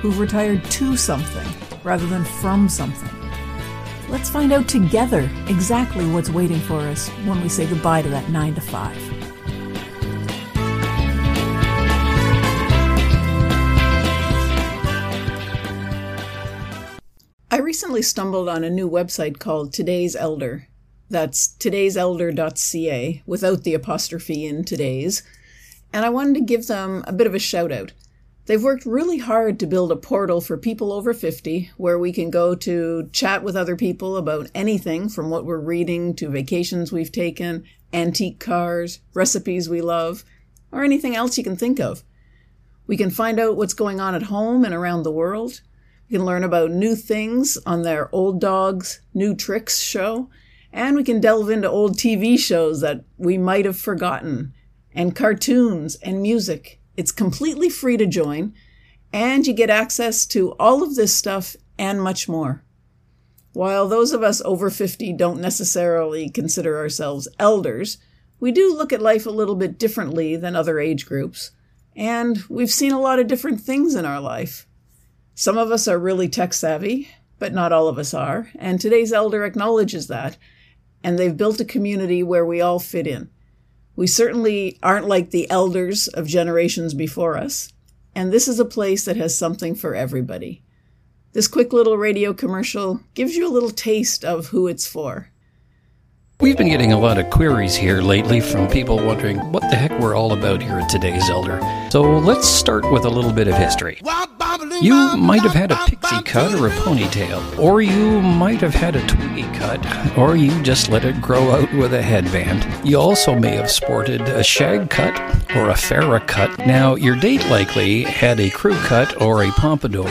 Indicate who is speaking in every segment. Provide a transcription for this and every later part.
Speaker 1: who've retired to something rather than from something. Let's find out together exactly what's waiting for us when we say goodbye to that 9 to 5. I recently stumbled on a new website called Today's Elder. That's today'selder.ca without the apostrophe in today's and I wanted to give them a bit of a shout out. They've worked really hard to build a portal for people over 50 where we can go to chat with other people about anything from what we're reading to vacations we've taken, antique cars, recipes we love, or anything else you can think of. We can find out what's going on at home and around the world. We can learn about new things on their Old Dogs New Tricks show, and we can delve into old TV shows that we might have forgotten and cartoons and music. It's completely free to join, and you get access to all of this stuff and much more. While those of us over 50 don't necessarily consider ourselves elders, we do look at life a little bit differently than other age groups, and we've seen a lot of different things in our life. Some of us are really tech savvy, but not all of us are, and today's elder acknowledges that, and they've built a community where we all fit in. We certainly aren't like the elders of generations before us, and this is a place that has something for everybody. This quick little radio commercial gives you a little taste of who it's for.
Speaker 2: We've been getting a lot of queries here lately from people wondering what the heck we're all about here at today's Elder. So let's start with a little bit of history. You might have had a pixie cut or a ponytail, or you might have had a twiggy cut, or you just let it grow out with a headband. You also may have sported a shag cut or a Farrah cut. Now, your date likely had a crew cut or a pompadour,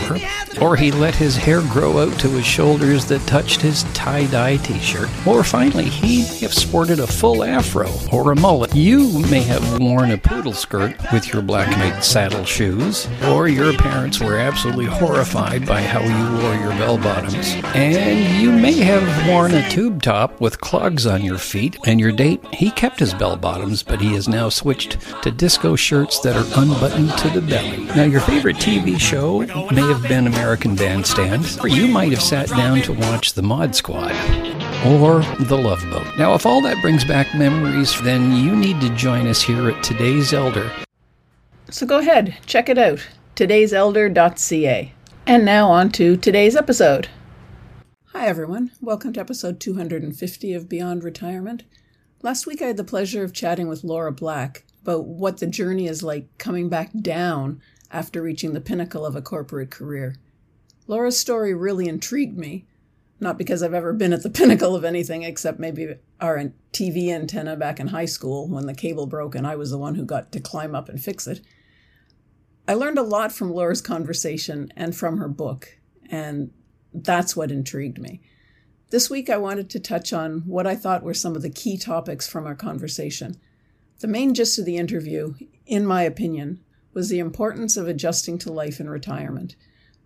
Speaker 2: or he let his hair grow out to his shoulders that touched his tie dye t shirt, or finally, he may have sported a full afro or a mullet. You may have worn a poodle skirt with your black knight saddle shoes, or your parents were absolutely horrified by how you wore your bell bottoms. And you may have worn a tube top with clogs on your feet, and your date, he kept his bell bottoms, but he has now switched to disco shirts that are unbuttoned to the belly. Now, your favorite TV show may have been American Bandstand, or you might have sat down to watch the Mod Squad or The Love Boat. Now, if all that brings back memories, then you need to join us here at Today's Elder.
Speaker 1: So go ahead, check it out today'selder.ca. And now on to today's episode. Hi, everyone. Welcome to episode 250 of Beyond Retirement. Last week, I had the pleasure of chatting with Laura Black about what the journey is like coming back down after reaching the pinnacle of a corporate career. Laura's story really intrigued me, not because I've ever been at the pinnacle of anything except maybe our TV antenna back in high school when the cable broke and I was the one who got to climb up and fix it. I learned a lot from Laura's conversation and from her book, and that's what intrigued me. This week, I wanted to touch on what I thought were some of the key topics from our conversation. The main gist of the interview, in my opinion, was the importance of adjusting to life in retirement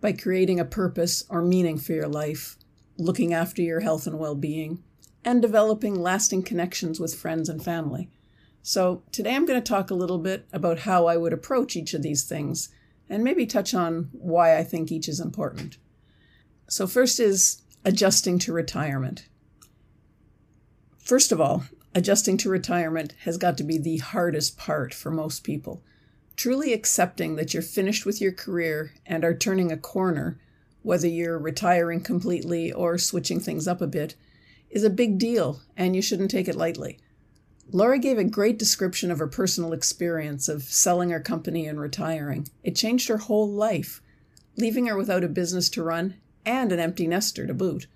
Speaker 1: by creating a purpose or meaning for your life, looking after your health and well being, and developing lasting connections with friends and family. So, today I'm going to talk a little bit about how I would approach each of these things and maybe touch on why I think each is important. So, first is adjusting to retirement. First of all, adjusting to retirement has got to be the hardest part for most people. Truly accepting that you're finished with your career and are turning a corner, whether you're retiring completely or switching things up a bit, is a big deal and you shouldn't take it lightly. Laura gave a great description of her personal experience of selling her company and retiring. It changed her whole life, leaving her without a business to run and an empty nester to boot.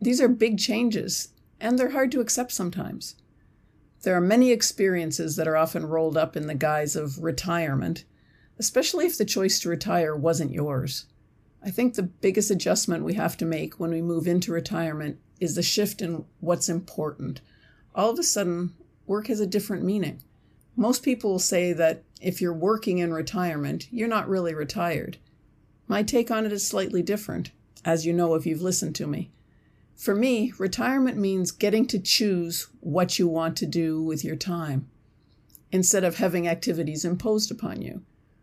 Speaker 1: These are big changes, and they're hard to accept sometimes. There are many experiences that are often rolled up in the guise of retirement, especially if the choice to retire wasn't yours. I think the biggest adjustment we have to make when we move into retirement is the shift in what's important. All of a sudden, work has a different meaning. Most people will say that if you're working in retirement, you're not really retired. My take on it is slightly different, as you know if you've listened to me. For me, retirement means getting to choose what you want to do with your time instead of having activities imposed upon you.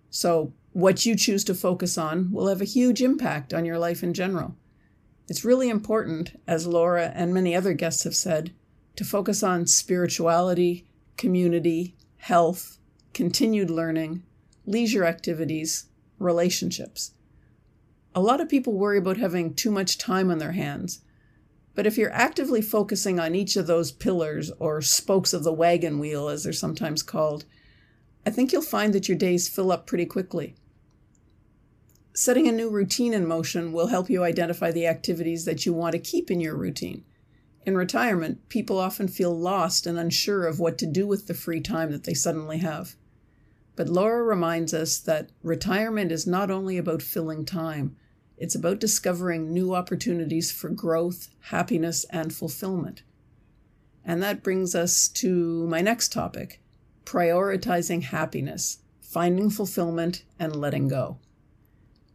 Speaker 1: So, what you choose to focus on will have a huge impact on your life in general. It's really important, as Laura and many other guests have said, to focus on spirituality, community, health, continued learning, leisure activities, relationships. A lot of people worry about having too much time on their hands. But if you're actively focusing on each of those pillars or spokes of the wagon wheel, as they're sometimes called, I think you'll find that your days fill up pretty quickly. Setting a new routine in motion will help you identify the activities that you want to keep in your routine. In retirement, people often feel lost and unsure of what to do with the free time that they suddenly have. But Laura reminds us that retirement is not only about filling time, it's about discovering new opportunities for growth, happiness, and fulfillment. And that brings us to my next topic prioritizing happiness, finding fulfillment, and letting go.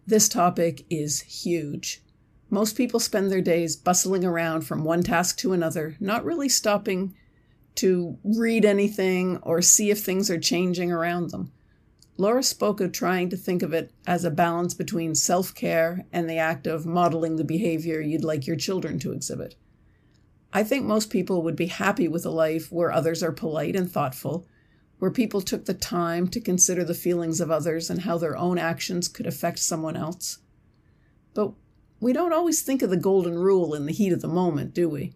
Speaker 1: This topic is huge. Most people spend their days bustling around from one task to another, not really stopping to read anything or see if things are changing around them. Laura spoke of trying to think of it as a balance between self care and the act of modeling the behavior you'd like your children to exhibit. I think most people would be happy with a life where others are polite and thoughtful, where people took the time to consider the feelings of others and how their own actions could affect someone else. We don't always think of the golden rule in the heat of the moment, do we?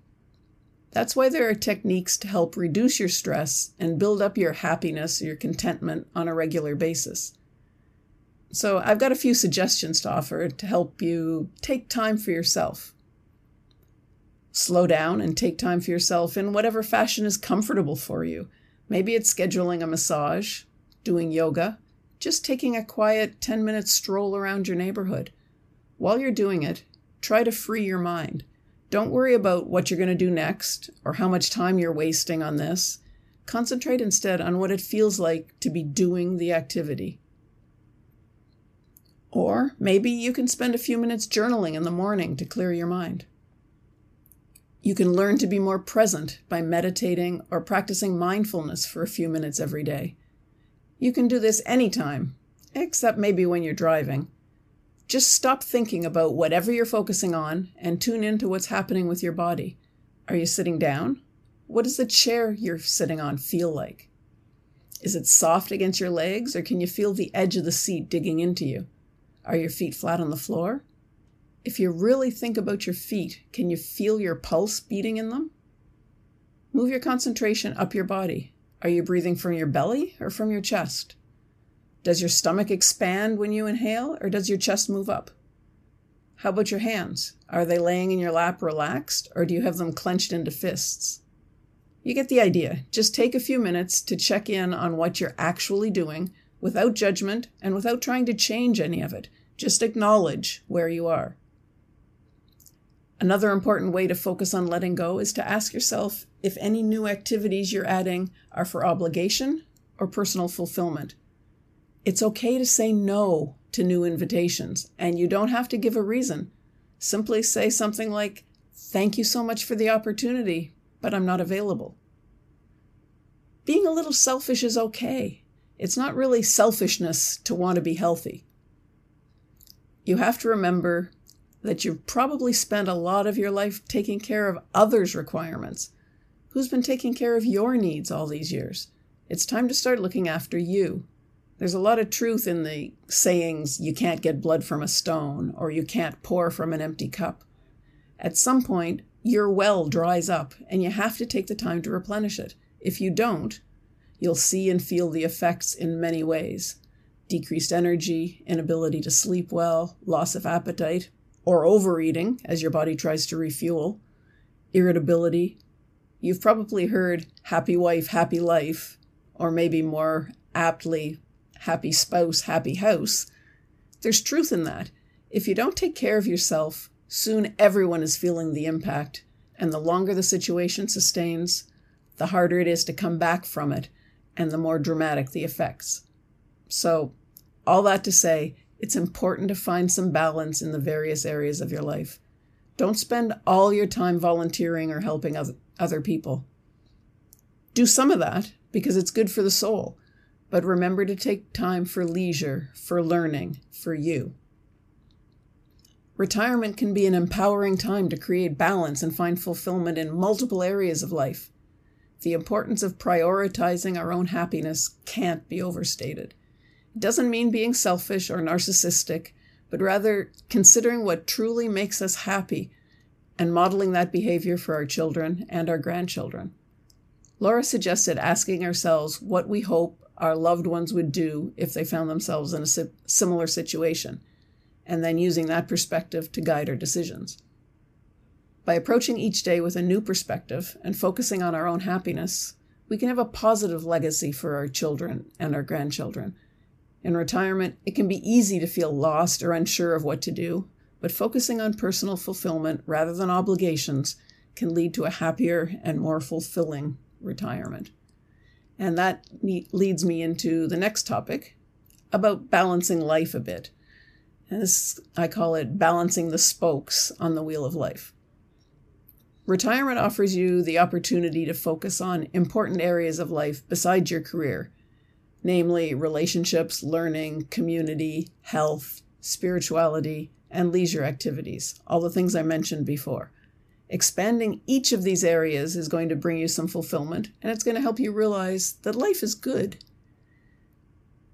Speaker 1: That's why there are techniques to help reduce your stress and build up your happiness, your contentment on a regular basis. So, I've got a few suggestions to offer to help you take time for yourself. Slow down and take time for yourself in whatever fashion is comfortable for you. Maybe it's scheduling a massage, doing yoga, just taking a quiet 10 minute stroll around your neighborhood. While you're doing it, try to free your mind. Don't worry about what you're going to do next or how much time you're wasting on this. Concentrate instead on what it feels like to be doing the activity. Or maybe you can spend a few minutes journaling in the morning to clear your mind. You can learn to be more present by meditating or practicing mindfulness for a few minutes every day. You can do this anytime, except maybe when you're driving. Just stop thinking about whatever you're focusing on and tune into what's happening with your body. Are you sitting down? What does the chair you're sitting on feel like? Is it soft against your legs or can you feel the edge of the seat digging into you? Are your feet flat on the floor? If you really think about your feet, can you feel your pulse beating in them? Move your concentration up your body. Are you breathing from your belly or from your chest? Does your stomach expand when you inhale, or does your chest move up? How about your hands? Are they laying in your lap relaxed, or do you have them clenched into fists? You get the idea. Just take a few minutes to check in on what you're actually doing without judgment and without trying to change any of it. Just acknowledge where you are. Another important way to focus on letting go is to ask yourself if any new activities you're adding are for obligation or personal fulfillment. It's okay to say no to new invitations, and you don't have to give a reason. Simply say something like, Thank you so much for the opportunity, but I'm not available. Being a little selfish is okay. It's not really selfishness to want to be healthy. You have to remember that you've probably spent a lot of your life taking care of others' requirements. Who's been taking care of your needs all these years? It's time to start looking after you. There's a lot of truth in the sayings, you can't get blood from a stone, or you can't pour from an empty cup. At some point, your well dries up, and you have to take the time to replenish it. If you don't, you'll see and feel the effects in many ways decreased energy, inability to sleep well, loss of appetite, or overeating as your body tries to refuel, irritability. You've probably heard happy wife, happy life, or maybe more aptly, happy spouse, happy house, there's truth in that. If you don't take care of yourself, soon everyone is feeling the impact, and the longer the situation sustains, the harder it is to come back from it, and the more dramatic the effects. So, all that to say, it's important to find some balance in the various areas of your life. Don't spend all your time volunteering or helping other people. Do some of that because it's good for the soul, but remember to take time for leisure, for learning, for you. Retirement can be an empowering time to create balance and find fulfillment in multiple areas of life. The importance of prioritizing our own happiness can't be overstated. It doesn't mean being selfish or narcissistic, but rather considering what truly makes us happy and modeling that behavior for our children and our grandchildren. Laura suggested asking ourselves what we hope our loved ones would do if they found themselves in a similar situation, and then using that perspective to guide our decisions. By approaching each day with a new perspective and focusing on our own happiness, we can have a positive legacy for our children and our grandchildren. In retirement, it can be easy to feel lost or unsure of what to do, but focusing on personal fulfillment rather than obligations can lead to a happier and more fulfilling retirement. And that leads me into the next topic about balancing life a bit. And this, I call it balancing the spokes on the wheel of life. Retirement offers you the opportunity to focus on important areas of life besides your career, namely relationships, learning, community, health, spirituality, and leisure activities, all the things I mentioned before. Expanding each of these areas is going to bring you some fulfillment, and it's going to help you realize that life is good.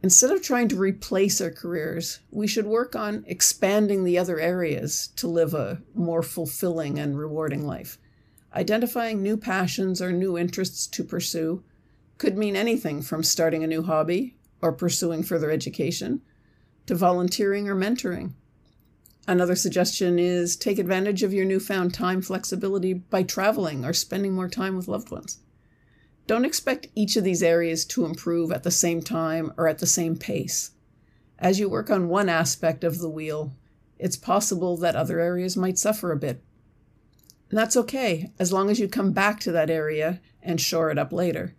Speaker 1: Instead of trying to replace our careers, we should work on expanding the other areas to live a more fulfilling and rewarding life. Identifying new passions or new interests to pursue could mean anything from starting a new hobby or pursuing further education to volunteering or mentoring. Another suggestion is take advantage of your newfound time flexibility by traveling or spending more time with loved ones. Don't expect each of these areas to improve at the same time or at the same pace. As you work on one aspect of the wheel, it's possible that other areas might suffer a bit and that's okay, as long as you come back to that area and shore it up later.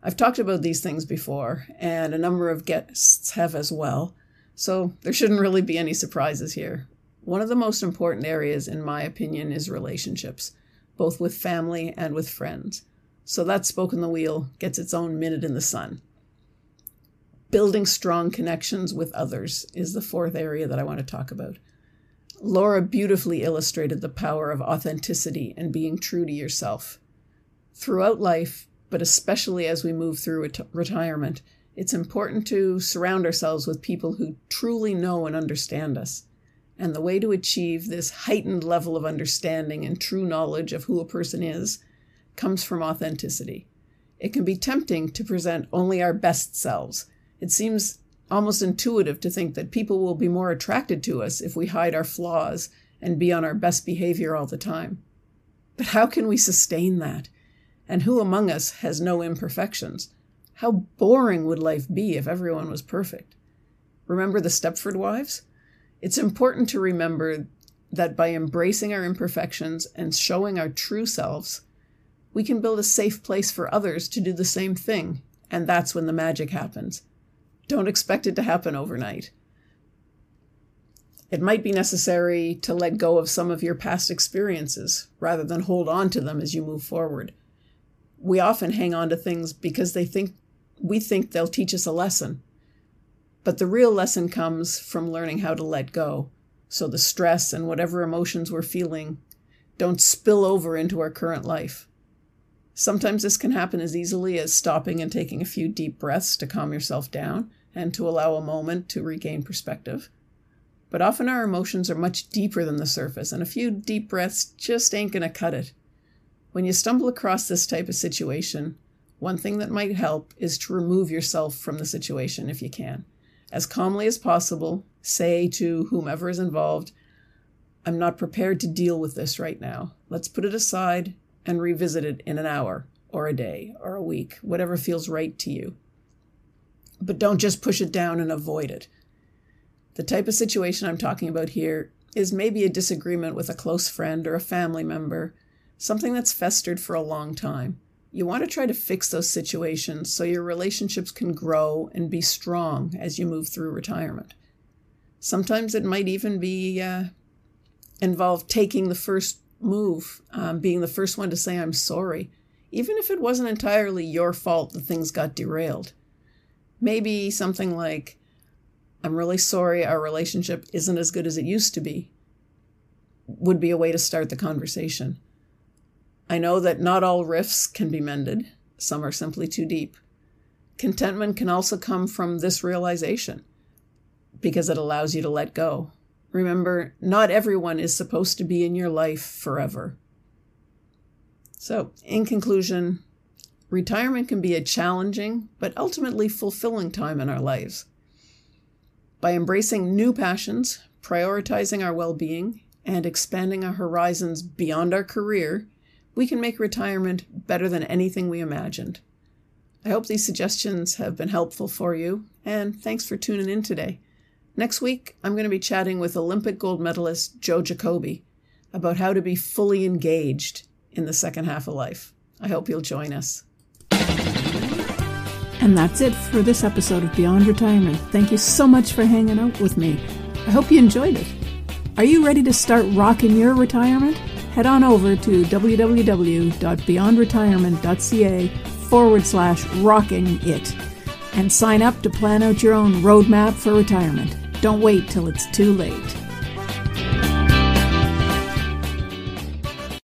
Speaker 1: I've talked about these things before, and a number of guests have as well, so there shouldn't really be any surprises here. One of the most important areas, in my opinion, is relationships, both with family and with friends. So that spoke in the wheel gets its own minute in the sun. Building strong connections with others is the fourth area that I want to talk about. Laura beautifully illustrated the power of authenticity and being true to yourself. Throughout life, but especially as we move through ret- retirement, it's important to surround ourselves with people who truly know and understand us. And the way to achieve this heightened level of understanding and true knowledge of who a person is comes from authenticity. It can be tempting to present only our best selves. It seems almost intuitive to think that people will be more attracted to us if we hide our flaws and be on our best behavior all the time. But how can we sustain that? And who among us has no imperfections? How boring would life be if everyone was perfect? Remember the Stepford wives? It's important to remember that by embracing our imperfections and showing our true selves, we can build a safe place for others to do the same thing, and that's when the magic happens. Don't expect it to happen overnight. It might be necessary to let go of some of your past experiences rather than hold on to them as you move forward. We often hang on to things because they think we think they'll teach us a lesson. But the real lesson comes from learning how to let go. So the stress and whatever emotions we're feeling don't spill over into our current life. Sometimes this can happen as easily as stopping and taking a few deep breaths to calm yourself down and to allow a moment to regain perspective. But often our emotions are much deeper than the surface, and a few deep breaths just ain't going to cut it. When you stumble across this type of situation, one thing that might help is to remove yourself from the situation if you can. As calmly as possible, say to whomever is involved, I'm not prepared to deal with this right now. Let's put it aside and revisit it in an hour, or a day, or a week, whatever feels right to you. but don't just push it down and avoid it. The type of situation I'm talking about here is maybe a disagreement with a close friend or a family member, something that's festered for a long time. You want to try to fix those situations so your relationships can grow and be strong as you move through retirement. Sometimes it might even be uh, involve taking the first move, um, being the first one to say, I'm sorry, even if it wasn't entirely your fault that things got derailed. Maybe something like, I'm really sorry our relationship isn't as good as it used to be, would be a way to start the conversation. I know that not all rifts can be mended, some are simply too deep. Contentment can also come from this realization because it allows you to let go. Remember, not everyone is supposed to be in your life forever. So, in conclusion, retirement can be a challenging but ultimately fulfilling time in our lives. By embracing new passions, prioritizing our well being, and expanding our horizons beyond our career, we can make retirement better than anything we imagined. I hope these suggestions have been helpful for you, and thanks for tuning in today. Next week, I'm going to be chatting with Olympic gold medalist Joe Jacoby about how to be fully engaged in the second half of life. I hope you'll join us. And that's it for this episode of Beyond Retirement. Thank you so much for hanging out with me. I hope you enjoyed it. Are you ready to start rocking your retirement? Head on over to www.beyondretirement.ca forward slash rocking it and sign up to plan out your own roadmap for retirement. Don't wait till it's too late.